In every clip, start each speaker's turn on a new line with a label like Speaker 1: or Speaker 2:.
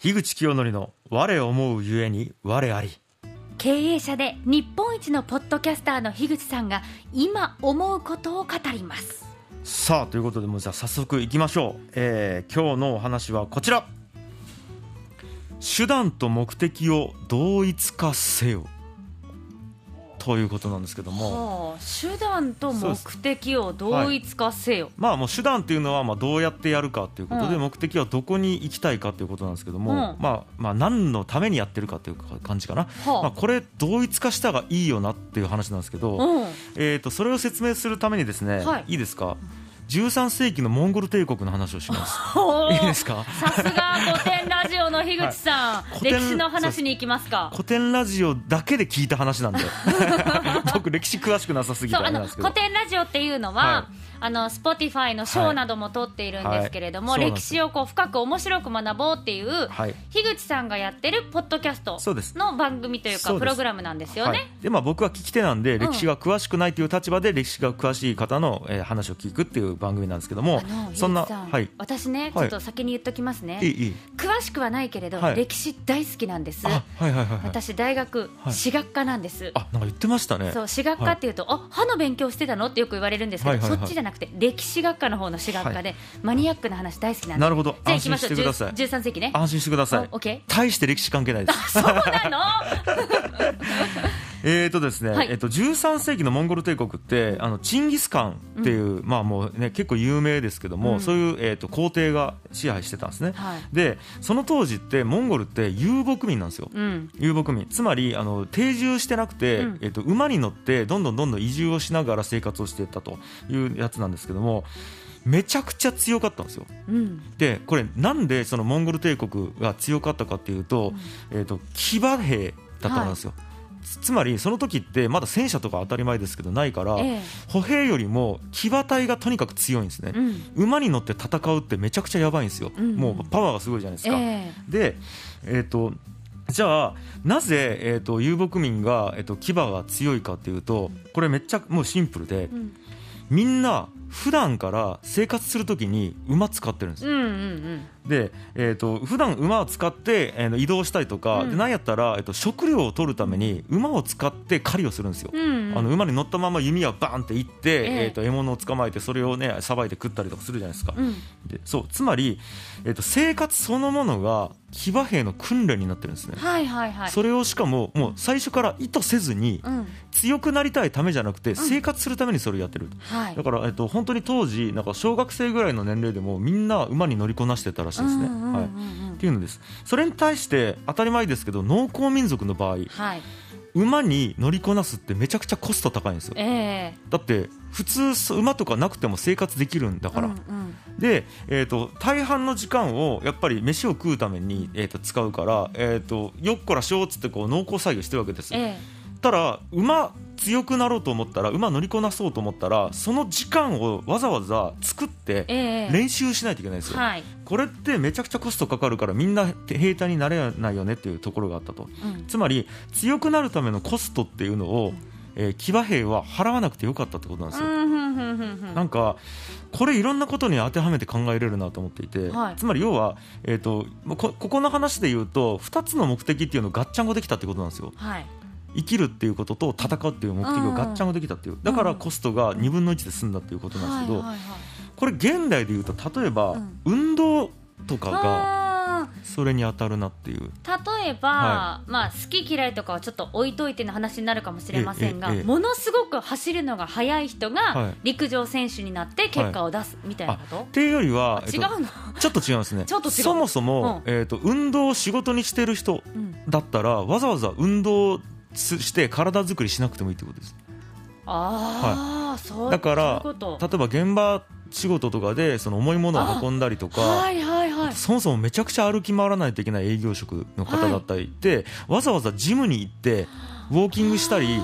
Speaker 1: 樋口清則の我思うゆえに我あり。
Speaker 2: 経営者で日本一のポッドキャスターの樋口さんが今思うことを語ります。
Speaker 1: さあということでもうじゃあ早速いきましょう、えー、今日のお話はこちら。手段と目的を同一化せよということなんですけども、
Speaker 2: はあ、手段と目的を同一化せよ、はい、
Speaker 1: まあもう手段っていうのはまあどうやってやるかということで、うん、目的はどこに行きたいかということなんですけども、うん、まあまあ何のためにやってるかという感じかな、はあ、まあこれ同一化したがいいよなっていう話なんですけど、うん、えっ、とそれを説明するためにですね、はい、いいですか？13世紀のモンゴル帝国の話をします。いいですか？
Speaker 2: さすがコテンラジオの樋口さん、はい、歴史の話に行きますか？
Speaker 1: コテンラジオだけで聞いた話なんで、僕歴史詳しくなさすぎてあの
Speaker 2: コテンラジオっていうのは。はい。あのスポティファイの賞なども取っているんですけれども、はい。はい、歴史をこう深く面白く学ぼうっていう、はい、樋口さんがやってるポッドキャストの番組というかプログラムなんですよね。
Speaker 1: でまあ僕は聞き手なんで歴史が詳しくないという立場で歴史が詳しい方の、えー、話を聞くっていう番組なんですけどもそんな、
Speaker 2: はい、私ねちょっと先に言っときますね、いい詳しくはないけれど、歴史大好きなんです。はいはいはいはい、私大学史学科なんです。
Speaker 1: あなんか言ってましたね。
Speaker 2: そう史学科っていうと、あ歯の勉強してたのってよく言われるんですけど、そっちじゃなくて歴史学科の方の史学科で、マニアックな話大好きなんで
Speaker 1: なるほど。安心してください。
Speaker 2: 13世紀ね。
Speaker 1: 安心してください、
Speaker 2: オッケー
Speaker 1: 大して歴史関係ないです。
Speaker 2: そうなの？
Speaker 1: えっとですね、はい、えっと13世紀のモンゴル帝国ってあのチンギス・カンっていう、うん、まあもうね結構有名ですけども、うん、そういうえっ、と皇帝が支配してたんですね、はい、でその当時ってモンゴルって遊牧民なんですよ、うん、遊牧民。つまりあの定住してなくて、えっと馬に乗ってどんどんどんどん移住をしながら生活をしていったというやつなんですけどもめちゃくちゃ強かったんですよ。うん、でこれなんでそのモンゴル帝国が強かったかっていうと,、えーと、騎馬兵だったんですよ。はいつまりその時ってまだ戦車とか当たり前ですけどないから、ええ、歩兵よりも騎馬隊がとにかく強いんですね、うん、馬に乗って戦うってめちゃくちゃやばいんですよ、うん、もうパワーがすごいじゃないですか。え、で、えーと、じゃあなぜ、えーと、遊牧民が、えーと、騎馬が強いかっていうとこれめっちゃもうシンプルで、うん、みんな普段から生活するときに馬使ってるんです。よ。うんうんうんで、えーと、普段馬を使って、えー、移動したりとか、うん、でなんやったら、えーと、食料を取るために馬を使って狩りをするんですよ、うんうん、あの馬に乗ったまま弓はバーンっていって、えー、えーと獲物を捕まえてそれをねさばいて食ったりとかするじゃないですか、うん、でそうつまり、えー、と生活そのものが騎馬兵の訓練になってるんですね、
Speaker 2: はいはいはい、
Speaker 1: それをしかももう最初から意図せずに、うん、強くなりたいためじゃなくて生活するためにそれをやってる、はい、だから、えー、と本当に当時なんか小学生ぐらいの年齢でもみんな馬に乗りこなしてたらしいですね。はい、っていうのです。それに対して当たり前ですけど農耕民族の場合、はい、馬に乗りこなすってめちゃくちゃコスト高いんですよ、えー、だって普通馬とかなくても生活できるんだから、うんうん、で、えーと、大半の時間をやっぱり飯を食うために、えーと、使うから、えーと、よっこらしょうっつってこう農耕作業してるわけです、えー、ただ馬強くなろうと思ったら馬乗りこなそうと思ったらその時間をわざわざ作って練習しないといけないんですよ、えーはい、これってめちゃくちゃコストかかるからみんな兵隊になれないよねっていうところがあったと、うん、つまり強くなるためのコストっていうのを、えー、騎馬兵は払わなくてよかったってことなんですよ、なんかこれいろんなことに当てはめて考えれるなと思っていて、はい、つまり要は、えーと、ここの話で言うと2つの目的っていうのをガッチャンコできたってことなんですよ。はい生きるっていうことと戦うっていう目的をガッチャンができたっていうだからコストが2分の1で済んだっていうことなんですけどこれ現代でいうと例えば運動とかがそれに当たるなっていう。
Speaker 2: 例えば、はい、まあ、好き嫌いとかはちょっと置いといての話になるかもしれませんがものすごく走るのが速い人が陸上選手になって結果を出すみたいなこと、はい、
Speaker 1: っていうよりは、
Speaker 2: 違うの、
Speaker 1: ちょっと違いますね。そもそも、うん、えーと、運動を仕事にしてる人だったら、うん、わざわざ運動して体作りしなくてもいいってことです。
Speaker 2: あはい、そう
Speaker 1: だから例えば現場仕事とかでその重いものを運んだりとか、はいはいはい、そもそもめちゃくちゃ歩き回らないといけない営業職の方だったりって、はい、わざわざジムに行ってウォーキングしたり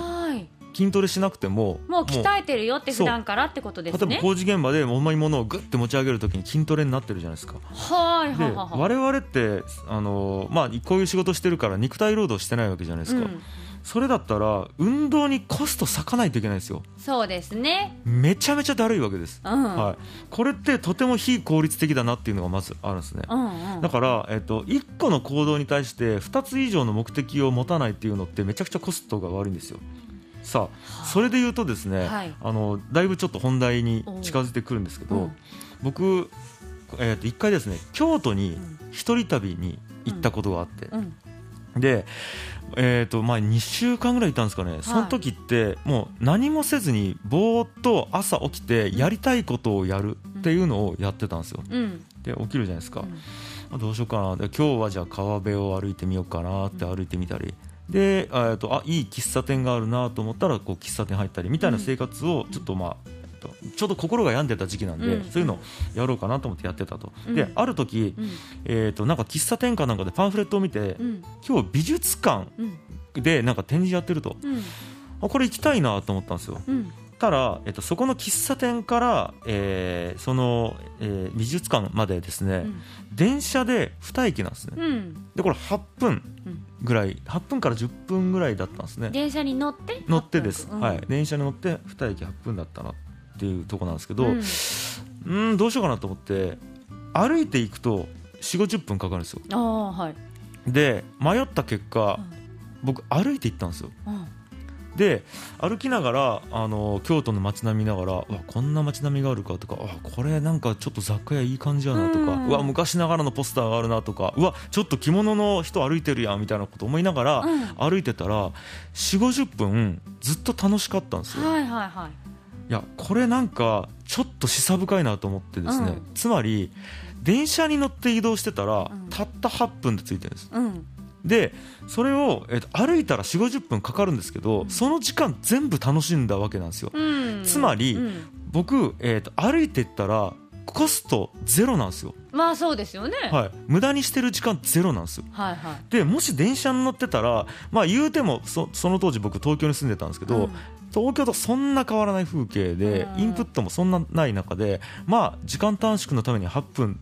Speaker 1: 筋トレしなくても
Speaker 2: もう鍛えてるよって普段からってことですね。
Speaker 1: 例えば工事現場で重いものをぐって持ち上げるときに筋トレになってるじゃないですか。
Speaker 2: はいはいはい我
Speaker 1: 々ってあの、まあ、こういう仕事してるから肉体労働してないわけじゃないですか、うんそれだったら運動にコスト割かないといけないですよ。
Speaker 2: そうですね。
Speaker 1: めちゃめちゃだるいわけです、うん、はい、これってとても非効率的だなっていうのがまずあるんですね、うんうん、だから、えっと、1個の行動に対して2つ以上の目的を持たないっていうのってめちゃくちゃコストが悪いんですよ。さあそれで言うとですね、はい、あのだいぶちょっと本題に近づいてくるんですけど、うん、僕、えー、と1回ですね京都に一人旅に行ったことがあって、でえーとまあ、2週間ぐらいいたんですかね、その時ってもう何もせずにぼーっと朝起きてやりたいことをやるっていうのをやってたんですよ、うん、で起きるじゃないですか、うん、どうしようかな。で今日はじゃあ川辺を歩いてみようかなって歩いてみたり、であとあいい喫茶店があるなと思ったらこう喫茶店入ったりみたいな生活をちょっとまあちょうど心が病んでた時期なんで、うん、そういうのをやろうかなと思ってやってたと、うん、である時、うん、えーと、なんか喫茶店かなんかでパンフレットを見て、今日美術館でなんか展示やってると、あこれ行きたいなと思ったんですよ。たら、えっと、そこの喫茶店から、えー、その、えー、美術館までですね、電車で2駅なんですね、でこれ8分ぐらい8分から10分ぐらいだったんですね。
Speaker 2: 電車に乗って？
Speaker 1: 乗ってです、はい。電車に乗って2駅8分だったなっていうとこなんですけどうん。どうしようかなと思って歩いていくと4 5 0分かかるんですよ。あはい、で迷った結果、うん、僕歩いて行ったんですよ。うん。で歩きながらあの京都の街並みながらわこんな街並みがあるかとかあこれなんかちょっと雑貨屋いい感じやなとかうわ昔ながらのポスターがあるなとかうわちょっと着物の人歩いてるやんみたいなこと思いながら歩いてたら4 5 0分ずっと楽しかったんですよ。はいはいはいいやこれなんかちょっと示唆深いなと思ってですね、うん、つまり電車に乗って移動してたら、うん、たった8分で着いてるんです、うん、でそれを、えー、と歩いたら4 5 0分かかるんですけどその時間全部楽しんだわけなんですよ、つまり、僕、えー、と歩いていったらコストゼロなんですよ。
Speaker 2: まあそうですよね。
Speaker 1: はい。無駄にしてる時間ゼロなんですよ。はいはい。で、もし電車に乗ってたら、まあ言うてもそその当時僕東京に住んでたんですけど、うん、東京とそんな変わらない風景で、インプットもそんなない中でまあ時間短縮のために8分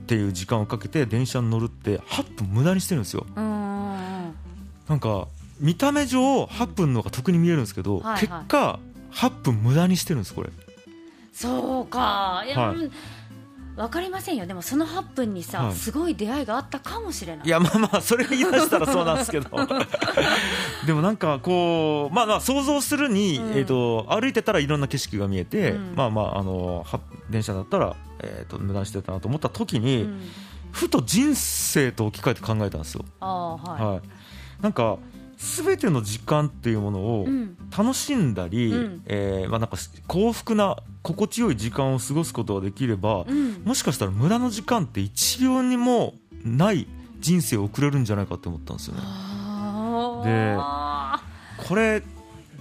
Speaker 1: っていう時間をかけて電車に乗るって8分無駄にしてるんですよ。なんか見た目上8分の方が得に見えるんですけど、はいはい、結果8分無駄にしてるんですこれ。
Speaker 2: そうか。いや、はい、分かりませんよ。でもその8分にさ、はい、すごい出会いがあったかもしれない。
Speaker 1: いやまあまあそれ言い出したらそうなんですけど。でもなんかこうまあまあ想像するに、うん、えーと、歩いてたらいろんな景色が見えて、うん、まあまああの電車だったら、えーと、無駄にしてたなと思った時に、うん、ふと人生と置き換えて考えたんですよ。あはい、はい、なんか全ての時間っていうものを楽しんだり、うん、えー、まあ、なんか幸福な心地よい時間を過ごすことができれば、うん、もしかしたら無駄な時間って1秒にもない人生を送れるんじゃないかって思ったんですよね。でこれ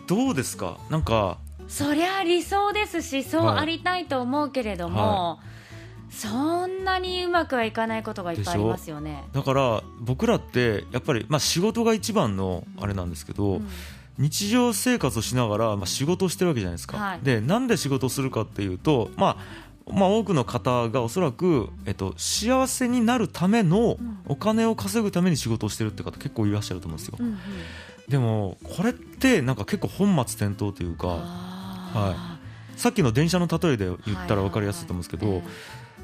Speaker 1: どうですか？なんか
Speaker 2: そりゃ理想ですしそうありたいと思うけれども、はいはいそんなにうまくはいかないことがいっぱいありますよね。
Speaker 1: だから僕らってやっぱり、まあ、仕事が一番のあれなんですけど、うん、日常生活をしながら、まあ、仕事をしてるわけじゃないですか、はい、でなんで仕事をするかっていうと、まあまあ、多くの方がおそらく、えっと、幸せになるためのお金を稼ぐために仕事をしてるって方結構いらっしゃると思うんですよ、うんうん、でもこれってなんか結構本末転倒というか、はい、さっきの電車の例えで言ったら分かりやすいと思うんですけど、はい。はいはい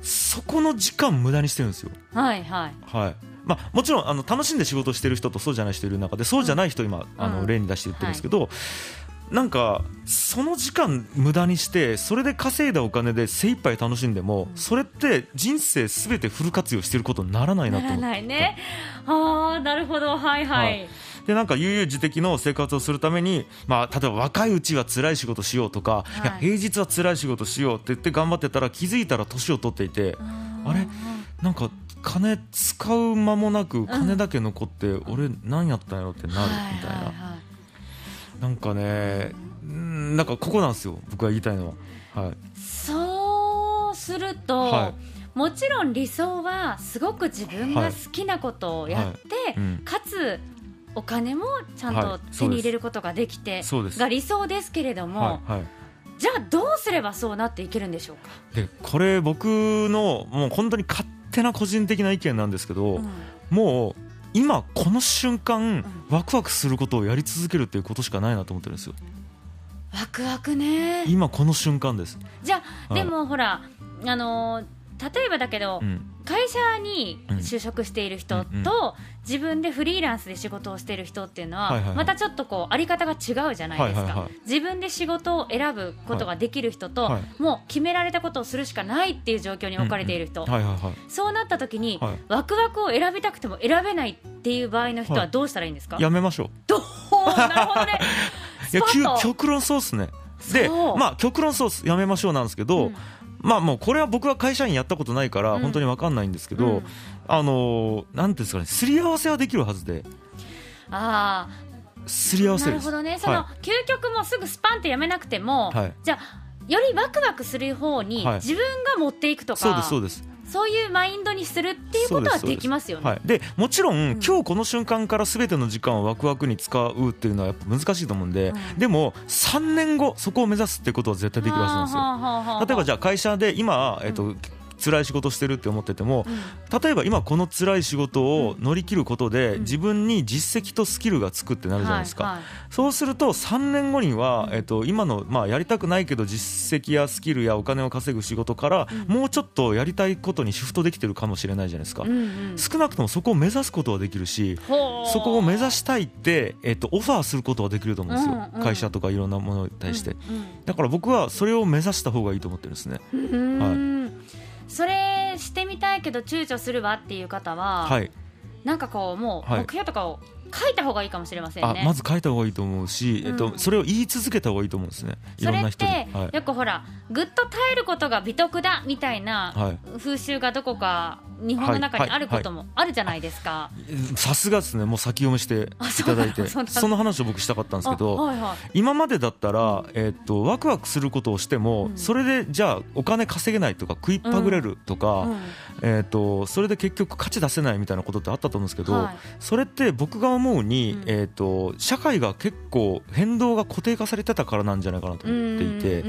Speaker 1: そこの時間無駄にしてるんですよ。
Speaker 2: はいはい。
Speaker 1: はい。まあ、もちろんあの楽しんで仕事してる人とそうじゃない人いる中でそうじゃない人今、あの例に出して言ってるんですけど、はい、なんかその時間無駄にしてそれで稼いだお金で精一杯楽しんでも、それって人生すべてフル活用してることにならないなと思って。ならないね。
Speaker 2: ああなるほどはいはい、はい
Speaker 1: でなんか悠々自適の生活をするために、まあ、例えば若いうちは辛い仕事しようとか、はい、いや平日は辛い仕事しようって言って頑張ってたら気づいたら年を取っていてあれ？なんか金使う間もなく金だけ残って、俺何やったんやろってなるみたいな、なんかねなんかここなんですよ僕が言いたいのは。はい、
Speaker 2: そうすると、はい。もちろん理想はすごく自分が好きなことをやって、はい。うん、かつお金もちゃんと手に入れることができて、が理想ですけれども、はいはい、じゃあどうすればそうなっていけるんでしょうか？
Speaker 1: でこれ僕のもう本当に勝手な個人的な意見なんですけど、うん、もう今この瞬間、うん、ワクワクすることをやり続けるっていうことしかないなと思ってるんですよ。
Speaker 2: ワクワクね。
Speaker 1: 今この瞬間です。
Speaker 2: じゃあ、はい、でもほらあのー例えばだけど、うん、会社に就職している人と、自分でフリーランスで仕事をしている人っていうのは、またちょっとこうあり方が違うじゃないですか、自分で仕事を選ぶことができる人と、はい、もう決められたことをするしかないっていう状況に置かれている人、そうなった時に、はい、ワクワクを選びたくても選べないっていう場合の人はどうしたらいいんですか、
Speaker 1: やめましょう。
Speaker 2: どう？なるほどね。
Speaker 1: いや極論そうっすね。でまあ極論そうっす。やめましょうなんですけど、うんまあもうこれは僕は会社員やったことないから本当に分かんないんですけど、うん、あのなんですかねすり合わせはできるはずで。
Speaker 2: ああ
Speaker 1: すり合わせ
Speaker 2: なるほどね。その、はい、究極もすぐスパンってやめなくても、はい、じゃあよりワクワクする方に自分が持っていくとか、
Speaker 1: はい、そうですそうです
Speaker 2: そういうマインドにするっていうことはできますよね。
Speaker 1: はい、でもちろん、うん、今日この瞬間からすべての時間をワクワクに使うっていうのはやっぱ難しいと思うんで、うん、でも3年後そこを目指すってことは絶対できるはずなんですよ。例えばじゃあ会社で今、えっと、うん辛い仕事してるって思ってても、例えば今この辛い仕事を乗り切ることで自分に実績とスキルがつくってなるじゃないですか、そうすると3年後には、えっと、今の、まあ、やりたくないけど実績やスキルやお金を稼ぐ仕事からもうちょっとやりたいことにシフトできてるかもしれないじゃないですか、少なくともそこを目指すことはできるしそこを目指したいって、えっと、オファーすることはできると思うんですよ、会社とかいろんなものに対して、だから僕はそれを目指した方がいいと思ってるんですね。
Speaker 2: はいそれしてみたいけど躊躇するわっていう方は、はい、なんかこうもう目標とかを書いた方がいいかもしれませんね。
Speaker 1: まず書いた方がいいと思うし、うん、えっと、それを言い続けた方がいいと思うんですね。いろんな人に。
Speaker 2: それって、よくほら、ぐっと耐えることが美徳だみたいな風習がどこか日本の中にあることもあるじゃないですか。
Speaker 1: さすがですね、もう先読みしていただいて、その話を僕したかったんですけど、はいはい、今までだったら、えー、っとワクワクすることをしても、うん、それでじゃあお金稼げないとか食いっぱぐれるとか、うん。うん、えー、っとそれで結局価値出せないみたいなことってあったと思うんですけど、はい、それって僕が思うに、えー、っと社会が結構変動が固定化されてたからなんじゃないかなと思っていて。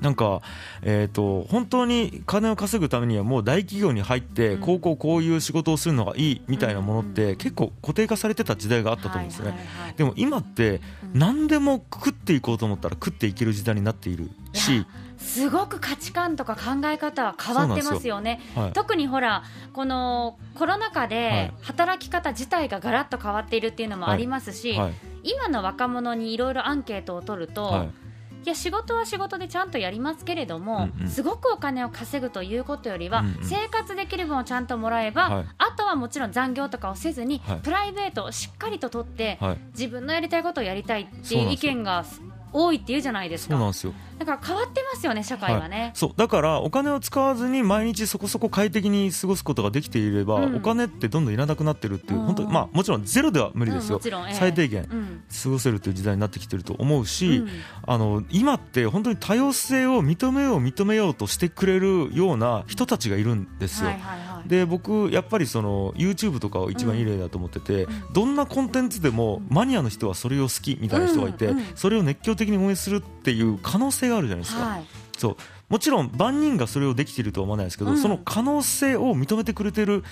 Speaker 1: なんか、えーと、本当に金を稼ぐためにはもう大企業に入って、こうこうこういう仕事をするのがいいみたいなものって結構固定化されてた時代があったと思うんですね、でも今って何でも食っていこうと思ったら食っていける時代になっているし。
Speaker 2: すごく価値観とか考え方は変わってますよね、はい、特にほらこのコロナ禍で働き方自体がガラッと変わっているっていうのもありますし、はい。はい、今の若者にいろいろアンケートを取ると、いや仕事は仕事でちゃんとやりますけれども、うんうん、すごくお金を稼ぐということよりは、うんうん、生活できる分をちゃんともらえば、はい、あとはもちろん残業とかをせずに、はい、プライベートをしっかりと取って、はい、自分のやりたいことをやりたいっていう意見が多いっていうじゃないですか。
Speaker 1: そうなんですよ。
Speaker 2: だから変わってますよね、社会はね、はい、
Speaker 1: そう。だからお金を使わずに毎日そこそこ快適に過ごすことができていれば、うん、お金ってどんどんいらなくなってるっていう、本当まあ、もちろんゼロでは無理ですよ、うんえー、最低限、過ごせるという時代になってきてると思うし、うん、あの今って本当に多様性を認めよう、認めようとしてくれるような人たちがいるんですよ。はいはいはい、で僕、やっぱりその YouTube とかを一番いい例だと思ってて、どんなコンテンツでもマニアの人はそれを好きみたいな人がいて、それを熱狂的に応援するっていう可能性があるじゃないですか。はい。そう。もちろん万人がそれをできているとは思わないですけど、うん、その可能性を認めてくれてる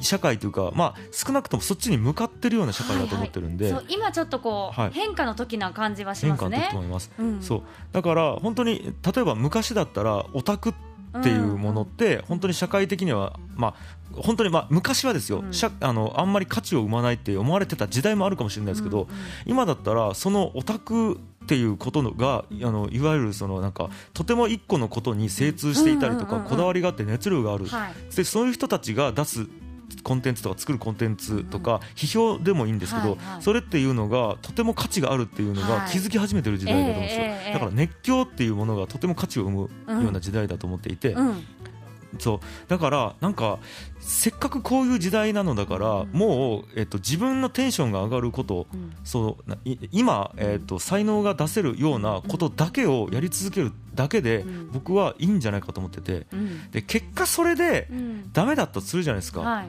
Speaker 1: 社会というか、まあ、少なくともそっちに向かってるような社会だと思ってるんで、はい
Speaker 2: はい、今ちょっとこう、はい、変化の時な感じはしますね。変化の時と思います、
Speaker 1: うん、そう。だから本当に例えば昔だったらオタクっていうものって本当に社会的にはまあ本当にまあ昔はですよ、うん、あのあんまり価値を生まないって思われてた時代もあるかもしれないですけど、うんうん、今だったらそのオタクっていうことのがあのいわゆるそのなんかとても一個のことに精通していたりとか、こだわりがあって熱量がある、はい、でそういう人たちが出すコンテンツとか作るコンテンツとか批評でもいいんですけど、それっていうのがとても価値があるっていうのが気づき始めてる時代だと思うんですよ、だから熱狂っていうものがとても価値を生むような時代だと思っていて、そう。だからなんかせっかくこういう時代なのだから、うん、もう、えっと、自分のテンションが上がること、うん、そう今、えっと、才能が出せるようなことだけをやり続けるだけで、うん、僕はいいんじゃないかと思ってて、で結果それでダメだったとするじゃないですか。はい。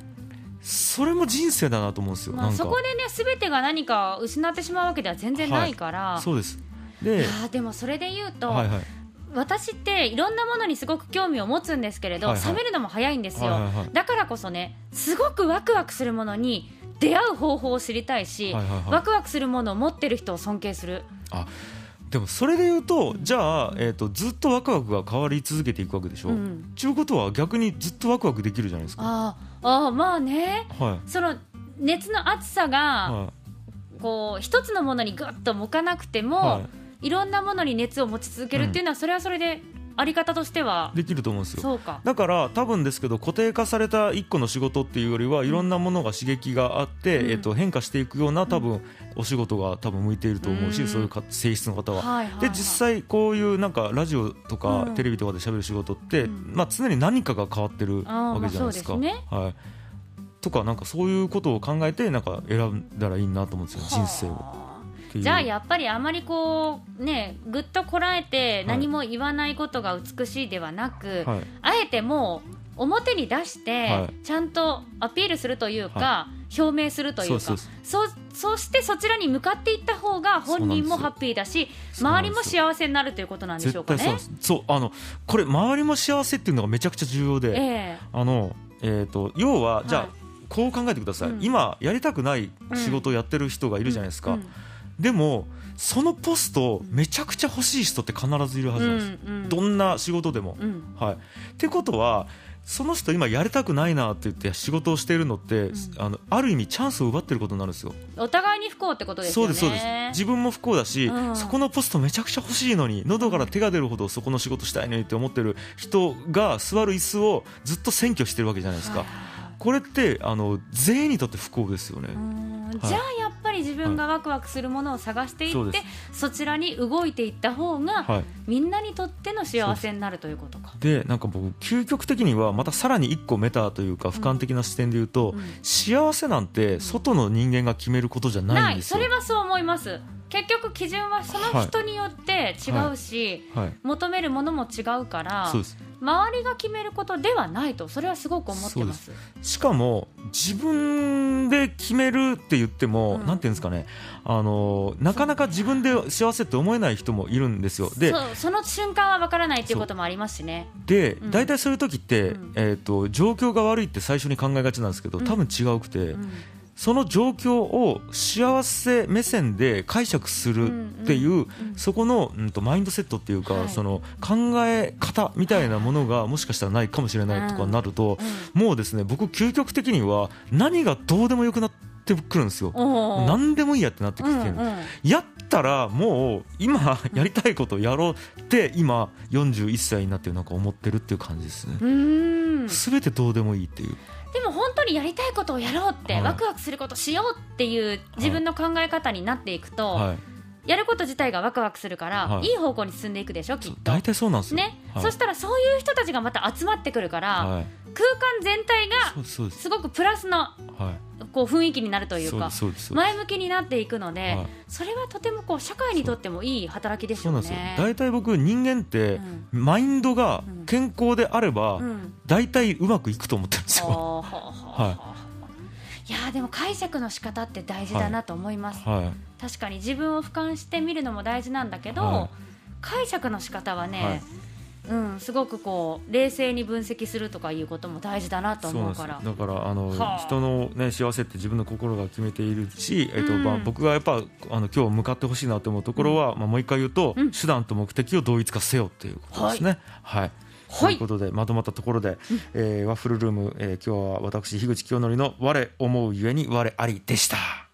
Speaker 1: それも人生だなと思うんですよ、
Speaker 2: まあ、そこでね全てが何か失ってしまうわけでは全然ないから、はい、
Speaker 1: そうです。
Speaker 2: ででもそれで言うと、はいはい、私っていろんなものにすごく興味を持つんですけれど、はいはい、冷めるのも早いんですよ、はいはいはい、だからこそねすごくワクワクするものに出会う方法を知りたいし、はいはいはい、ワクワクするものを持ってる人を尊敬する。
Speaker 1: あでもそれで言うとじゃあ、えーと、ずっとワクワクが変わり続けていくわけでしょ？うん、ちゅうことは逆にずっとワクワクできるじゃないですか。
Speaker 2: ああまあね、はい、その熱の熱さが、はい、こう一つのものにぐっと向かなくても、はい、いろんなものに熱を持ち続けるっていうのは、うん、それはそれであり方としては
Speaker 1: できると思うんですよ。だから多分ですけど固定化された一個の仕事っていうよりはいろんなものが刺激があって、うん、えっと、変化していくような多分お仕事が多分向いていると思うし、うん、そういう性質の方は。はいはいはい、で実際こういうなんかラジオとかテレビとかで喋る仕事って、うん、まあ、常に何かが変わってるわけじゃないですか。すね、はい。とかなんかそういうことを考えてなんか選んだらいいなと思うんですよ人生を。
Speaker 2: じゃあやっぱりあまりこうねぐっとこらえて何も言わないことが美しいではなく、はい、あえてもう表に出して、ちゃんとアピールするというか、はい、表明するというかそうそしてそちらに向かっていった方が本人もハッピーだし周りも幸せになるということなんでしょうかね。
Speaker 1: そうあのこれ周りも幸せっていうのがめちゃくちゃ重要で、えー、あのえーと、要はじゃあ、はい、こう考えてください、うん、今やりたくない仕事をやってる人がいるじゃないですか。うん。うんでもそのポストめちゃくちゃ欲しい人って必ずいるはずなんです、うんうん、どんな仕事でも。うん、はい、ってことはその人今やりたくないなって言って仕事をしているのって、うん、あのある意味チャンスを奪ってることになるんですよ。
Speaker 2: お互いに不幸ってことですよね。そうですそうです。
Speaker 1: 自分も不幸だし、うん、そこのポストめちゃくちゃ欲しいのに喉から手が出るほどそこの仕事したいのにって思ってる人が座る椅子をずっと占拠してるわけじゃないですか。これってあの全員にとって不幸ですよね、
Speaker 2: はい、じゃあやっぱり自分がワクワクするものを探していって、はい、そちらに動いていった方が、はい、みんなにとっての幸せになるということか。
Speaker 1: でなんか僕究極的にはまたさらに一個メタというか俯瞰的な視点で言うと、うん。うん、幸せなんて外の人間が決めることじゃないんです
Speaker 2: よ、それはそう思います結局基準はその人によって違うし、はい。はい、求めるものも違うから周りが決めることではないとそれはすごく思ってます。
Speaker 1: しかも自分で決めるって言っても、うん、なんていうんですかね。あのなかなか自分で幸せって思えない人もいるんですよ。で
Speaker 2: その瞬間は分からないっていうこともありますしね。
Speaker 1: で、大体そういう時って、うん、えーと、状況が悪いって最初に考えがちなんですけど多分違うくて。うんその状況を幸せ目線で解釈するっていう、そこの、うん、とマインドセットっていうか、はい、その考え方みたいなものがもしかしたらないかもしれないとかになると、もうですね僕究極的には何がどうでもよくなってくるんですよ。何でもいいやってなってきて、やったらもう今やりたいことをやろうって今41歳になってなんか思ってるっていう感じですね。すべてどうでもいいっていう。
Speaker 2: でも本当にやりたいことをやろうって、はい、ワクワクすることしようっていう自分の考え方になっていくと、はい、やること自体がワクワクすするから、はい、いい方向に進んでいくでしょきっと。
Speaker 1: 大体そうなんですよ、
Speaker 2: ね。そしたらそういう人たちがまた集まってくるから、空間全体がすごくプラスのこう雰囲気になるというか前向きになっていくので、それはとてもこう社会にとってもいい働きですよね。
Speaker 1: 大体僕人間って、マインドが健康であれば、大体うまくいくと思ってるんですよ。
Speaker 2: はい。いやでも解釈の仕方って大事だなと思います、はい。はい、確かに自分を俯瞰してみるのも大事なんだけど、はい、解釈の仕方はね、うん、すごくこう冷静に分析するとかいうことも大事だなと思うから。
Speaker 1: だからあの、はあ、人の、ね、幸せって自分の心が決めているし、えっとまあ、僕がやっぱあの今日向かってほしいなと思うところは、うん、まあ、もう一回言うと、うん、手段と目的を同一化せよっていうことですね。はい、はい。ということでまとまったところで、うえー、ワッフルルーム、えー、今日は私樋口清則の「我思うゆえに我あり」でした。